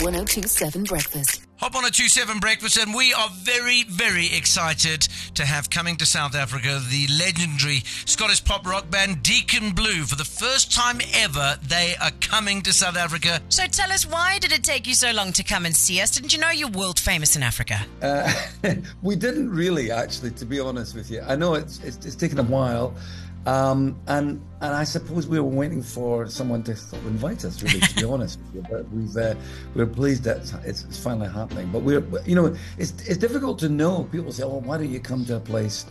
1027 Breakfast. Hop on a 27 breakfast, and we are very, very excited to have coming to South Africa the legendary Scottish pop rock band Deacon Blue. For the first time ever, they are coming to South Africa. So tell us, why did it take you so long to come and see us? Didn't you know you're world famous in Africa? Uh, we didn't really, actually, to be honest with you. I know it's, it's, it's taken a while. Um, and and I suppose we were waiting for someone to sort of invite us, really, to be honest. But we've uh, we're pleased that it's, it's, finally happening. But we're you know it's it's difficult to know. People say, "Oh, why don't you come to a place?"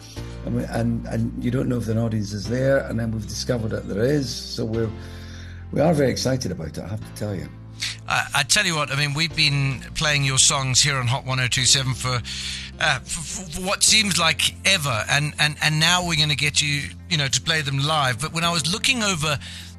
And we, and and you don't know if an audience is there. And then we've discovered that there is. So we're we are very excited about it. I have to tell you. I, I tell you what, I mean, we've been playing your songs here on Hot 1027 for, uh, for, for what seems like ever, and, and, and now we're going to get you, you know, to play them live. But when I was looking over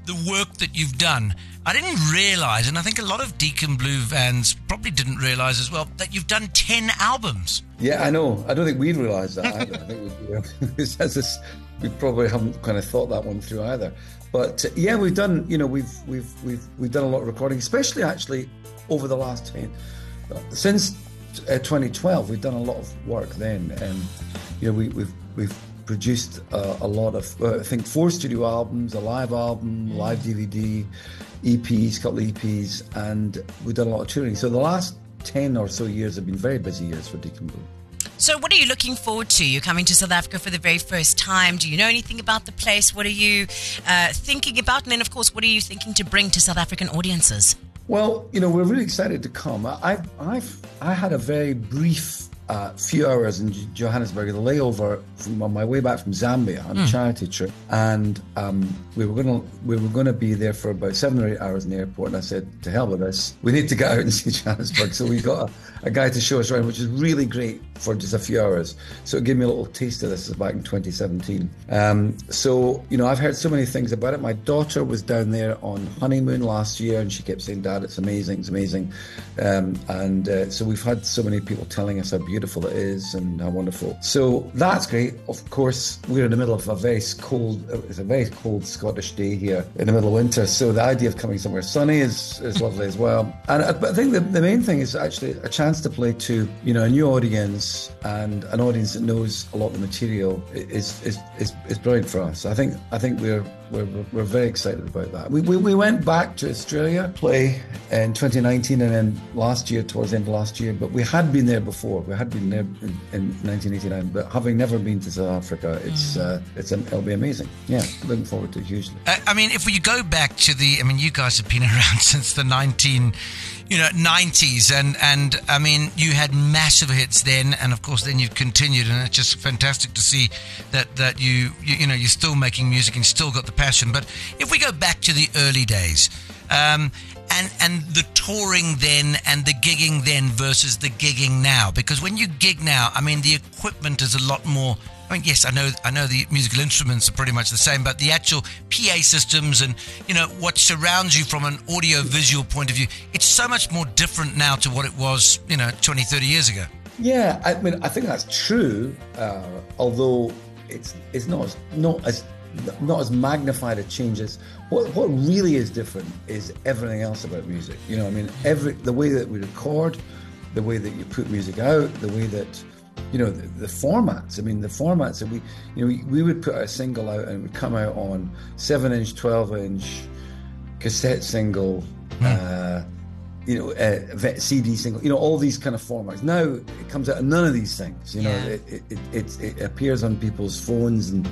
the work that you've done, I didn't realize, and I think a lot of Deacon Blue fans probably didn't realize as well, that you've done 10 albums. Yeah, I know. I don't think we'd realised that either. I think we, we probably haven't kind of thought that one through either. But uh, yeah, we've done. You know, we've we've we've we've done a lot of recording, especially actually over the last ten since uh, 2012. We've done a lot of work then, and you know, we, we've we've produced uh, a lot of uh, I think four studio albums, a live album, live DVD, EPs, couple of EPs, and we've done a lot of touring. So the last ten or so years have been very busy years for Deacon Blue. So, what are you looking forward to? You're coming to South Africa for the very first time. Do you know anything about the place? What are you uh, thinking about? And then, of course, what are you thinking to bring to South African audiences? Well, you know, we're really excited to come. I've, I've, I had a very brief uh, few hours in Johannesburg, the layover from on my way back from Zambia on a mm. charity trip, and um, we were gonna we were gonna be there for about seven or eight hours in the airport. And I said, "To hell with this, we need to get out and see Johannesburg." so we got a, a, guy to show us around, which is really great for just a few hours. So it gave me a little taste of this. Back in 2017. Um, so you know, I've heard so many things about it. My daughter was down there on honeymoon last year, and she kept saying, "Dad, it's amazing, it's amazing," um, and uh, so we've had so many people telling us how beautiful it is and how wonderful. So that's great. Of course, we're in the middle of a very cold, it's a very cold Scottish day here in the middle of winter. So the idea of coming somewhere sunny is, is lovely as well. And I, I think the, the main thing is actually a chance to play to, you know, a new audience and an audience that knows a lot of the material is, is, is, is brilliant for us. I think, I think we're, we're, we're very excited about that. We, we, we went back to Australia, play in 2019 and then last year, towards the end of last year, but we had been there before. We had been there in, in 1989, but having never been to South Africa, it's, mm. uh, it's an, it'll be amazing. Yeah, looking forward to it hugely. I mean, if we go back to the, I mean, you guys have been around since the 19- you know 90s and and I mean you had massive hits then and of course then you've continued and it's just fantastic to see that that you you, you know you're still making music and still got the passion. But if we go back to the early days um, and and the touring then and the gigging then versus the gigging now because when you gig now I mean the equipment is a lot more I mean, yes, I know, I know the musical instruments are pretty much the same, but the actual PA systems and you know what surrounds you from an audio-visual point of view, it's so much more different now to what it was, you know, 20, 30 years ago. Yeah, I mean, I think that's true. Uh, although it's it's not as not as not as magnified a change as what what really is different is everything else about music. You know, I mean, every the way that we record, the way that you put music out, the way that you know the, the, formats. I mean, the formats that we, you know, we, we would put a single out and it would come out on seven inch, twelve inch, cassette single, mm. uh, you know, uh, CD single, you know, all these kind of formats. Now it comes out of none of these things. You know, yeah. it, it, it, it, appears on people's phones and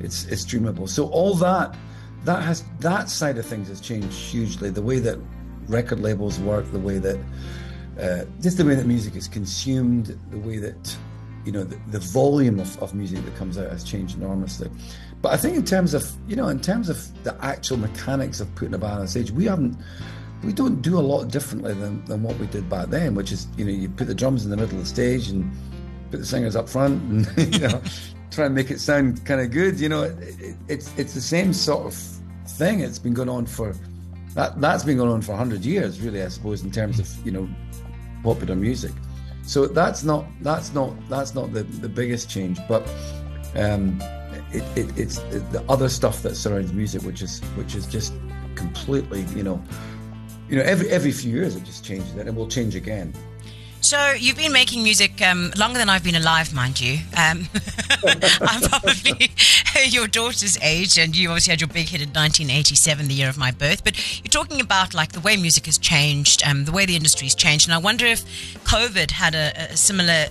it's it's streamable. So all that that has that side of things has changed hugely. The way that record labels work, the way that uh, just the way that music is consumed, the way that you know, the, the volume of, of music that comes out has changed enormously. But I think in terms of, you know, in terms of the actual mechanics of putting a band on stage, we haven't, we don't do a lot differently than, than what we did back then, which is, you know, you put the drums in the middle of the stage and put the singers up front and, you know, try and make it sound kind of good. You know, it, it, it's, it's the same sort of thing. It's been going on for, that, that's been going on for 100 years, really, I suppose, in terms of, you know, popular music. So that's not that's not that's not the, the biggest change, but um, it, it, it's the other stuff that surrounds music, which is which is just completely you know you know, every every few years it just changes, and it will change again. So you've been making music um, longer than I've been alive, mind you. Um, I'm probably your daughter's age, and you obviously had your big hit in 1987, the year of my birth. But you're talking about like the way music has changed, um, the way the industry's changed, and I wonder if COVID had a, a similar.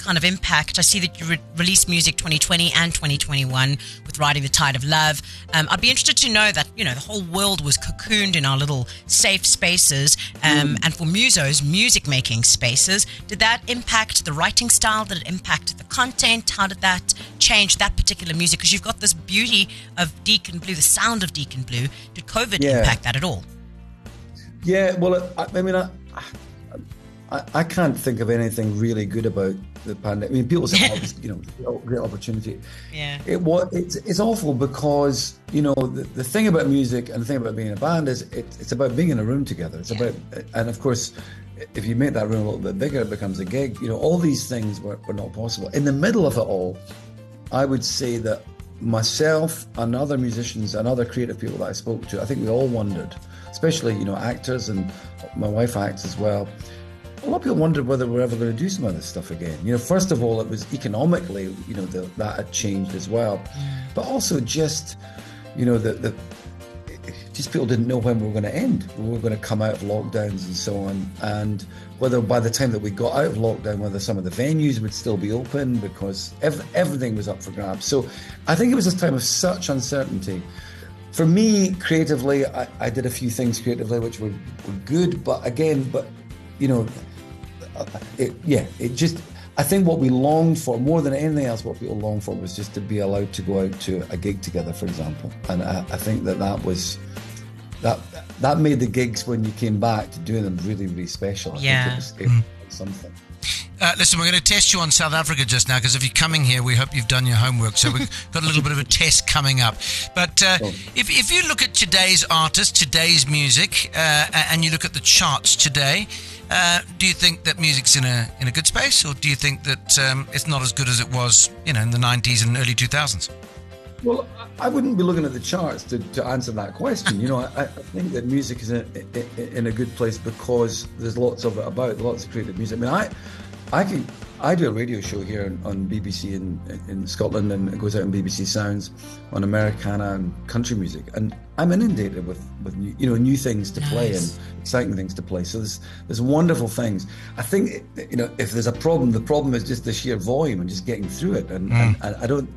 Kind of impact. I see that you re- released music 2020 and 2021 with Riding the Tide of Love. Um, I'd be interested to know that, you know, the whole world was cocooned in our little safe spaces. Um, And for musos, music making spaces, did that impact the writing style? Did it impact the content? How did that change that particular music? Because you've got this beauty of Deacon Blue, the sound of Deacon Blue. Did COVID Yeah. impact that at all? Yeah, well, I, I mean, I, I, I can't think of anything really good about the pandemic. I mean, people say, oh, it was, you know, great opportunity. Yeah. It was. It's, it's awful because you know the, the thing about music and the thing about being in a band is it, it's about being in a room together. It's about, and of course, if you make that room a little bit bigger, it becomes a gig. You know, all these things were, were not possible. In the middle of it all, I would say that myself and other musicians and other creative people that I spoke to, I think we all wondered, especially you know actors and my wife acts as well. A lot of people wondered whether we're ever going to do some of this stuff again. You know, first of all, it was economically, you know, the, that had changed as well, mm. but also just, you know, the, the just people didn't know when we were going to end. We were going to come out of lockdowns and so on, and whether by the time that we got out of lockdown, whether some of the venues would still be open because ev- everything was up for grabs. So I think it was a time of such uncertainty. For me, creatively, I, I did a few things creatively which were, were good, but again, but you know, it, yeah, it just. I think what we longed for more than anything else, what people longed for was just to be allowed to go out to a gig together, for example. And I, I think that that was that that made the gigs when you came back to doing them really, really special. I Yeah. think it was, it was something. Uh, listen, we're going to test you on South Africa just now because if you're coming here, we hope you've done your homework. So we've got a little bit of a test coming up. But uh, if, if you look at today's artists, today's music, uh, and you look at the charts today, uh, do you think that music's in a in a good space, or do you think that um, it's not as good as it was, you know, in the 90s and early 2000s? Well, I wouldn't be looking at the charts to, to answer that question. You know, I, I think that music is in, in a good place because there's lots of it about, lots of creative music. I mean, I, I can, I do a radio show here on, on BBC in, in Scotland, and it goes out on BBC Sounds on Americana and country music, and I'm inundated with, with new, you know new things to play and exciting things to play. So there's there's wonderful things. I think you know if there's a problem, the problem is just the sheer volume and just getting through it. And, and, mm. and I don't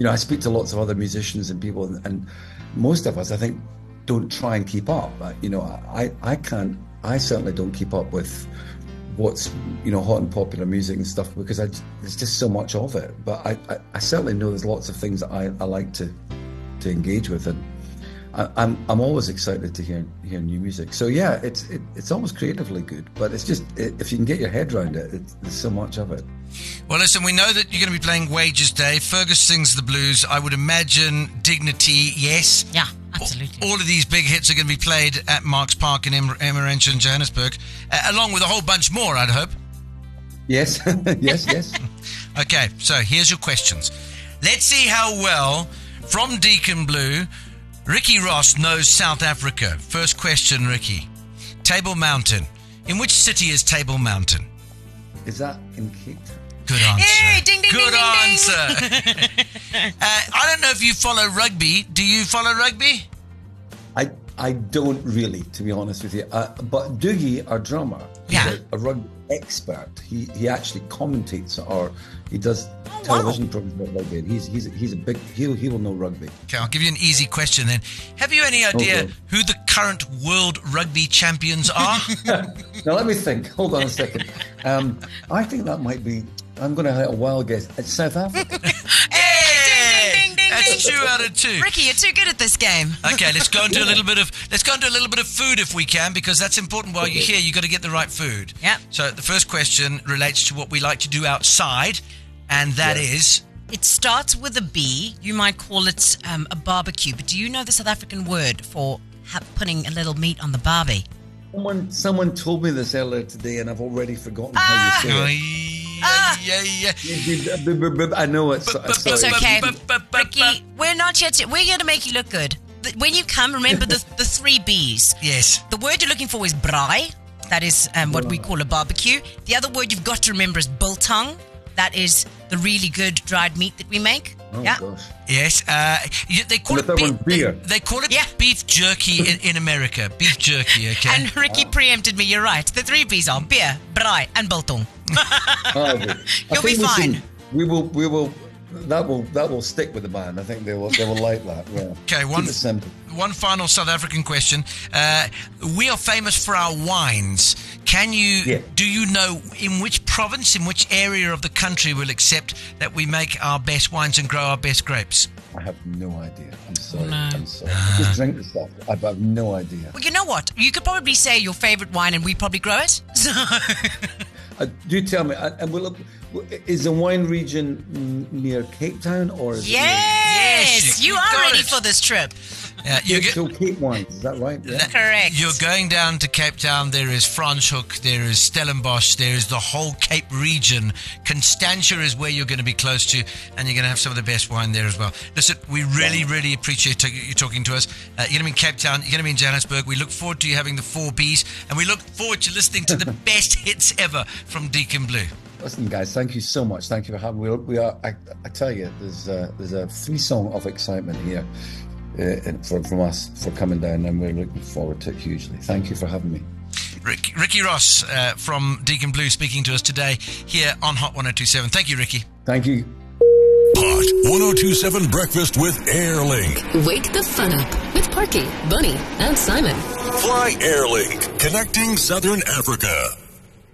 you know, I speak to lots of other musicians and people, and, and most of us, I think, don't try and keep up. You know, I, I can't, I certainly don't keep up with what's, you know, hot and popular music and stuff because I, there's just so much of it. But I, I, I certainly know there's lots of things that I, I like to, to engage with, and I, I'm, I'm always excited to hear, hear new music. So yeah, it's, it, it's always creatively good, but it's just if you can get your head around it, it there's so much of it. Well, listen, we know that you're going to be playing Wages Day. Fergus sings the blues. I would imagine Dignity, yes. Yeah, absolutely. All of these big hits are going to be played at Marks Park in Em- Emmarentia in Johannesburg, uh, along with a whole bunch more, I'd hope. Yes, yes, yes. Okay, so here's your questions. Let's see how well, from Deacon Blue, Ricky Ross knows South Africa. First question, Ricky. Table Mountain. In which city is Table Mountain? Is that in Cape Town? Good answer. Hey, ding, ding, Good ding, ding, ding. answer. uh, I don't know if you follow rugby. Do you follow rugby? I I don't really, to be honest with you. Uh, but Dougie, our drummer, Yeah. is a, a rugby expert. He he actually commentates or he does Oh, television programs about rugby. He's he's he's a big he he will know rugby. Okay, I'll give you an easy question then. Have you any idea Okay. who the current world rugby champions are? Now let me think. Hold on a second. Um, I think that might be. I'm going to have a wild guess. It's South Africa. That's ding. two out of two. Ricky, you're too good at this game. Okay, let's go and do a little bit of let's go and do a little bit of food if we can because that's important while you're here. you've got to get the right food. Yeah. So the first question relates to what we like to do outside, and that is It starts with a B. You might call it um, a barbecue, but do you know the South African word for ha- putting a little meat on the barbie? someone someone told me this earlier today, and I've already forgotten Ah! how you say it. Yeah, yeah, yeah. I know it's. it's It's sorry. okay. Ricky, we're not yet. to, we're here to make you look good. th- when you come, remember the, the three B's. Yes. The word you're looking for is braai. That is um, what we call a barbecue. The other word you've got to remember is biltong. That is the really good dried meat that we make. Oh yeah. gosh. Yes, uh, they call it the beef, beer. They, they call it Yeah. beef jerky in, in America. Beef jerky, okay? And Ricky preempted me. You're right. The three B's are beer, braai, and biltong. Oh, You'll be fine. can- we will. We will. That will. That will stick with the band. I think they will. They will like that. Yeah. Okay, one- simple. One final South African question. Uh, we are famous for our wines. Can you, Yeah. do you know in which province, in which area of the country will accept that we make our best wines and grow our best grapes? I have no idea. I'm sorry. I'm sorry. I just drink the stuff. I have no idea. Well, you know what? You could probably say your favorite wine, and we probably grow it. So, Uh, do tell me. uh, And will it, is the wine region near Cape Town or is yes, you- you you are ready it. for this trip. Uh, you near get, so Cape wines? Is that right? Yeah. Correct. You're going down to Cape Town. There is Franschhoek, there is Stellenbosch, there is the whole Cape region. Constantia is where you're going to be close to, and you're going to have some of the best wine there as well. Listen, we really, really appreciate t- you talking to us. Uh, you're going to be in Cape Town, you're going to be in Johannesburg. We look forward to you having the four Bs, and we look forward to listening to the best hits ever from Deacon Blue. Listen, guys, thank you so much. Thank you for having me. We are. I, I tell you, there's uh, there's a free song of excitement here uh, and for, from us for coming down, and we're looking forward to it hugely. Thank you for having me. Rick, Ricky Ross uh, from Deacon Blue speaking to us today here on Hot 1027. Thank you, Ricky. Thank you. Hot 1027 Breakfast with Airlink. Wake the fun up with Parky, Bunny, and Simon. Fly Airlink, connecting Southern Africa.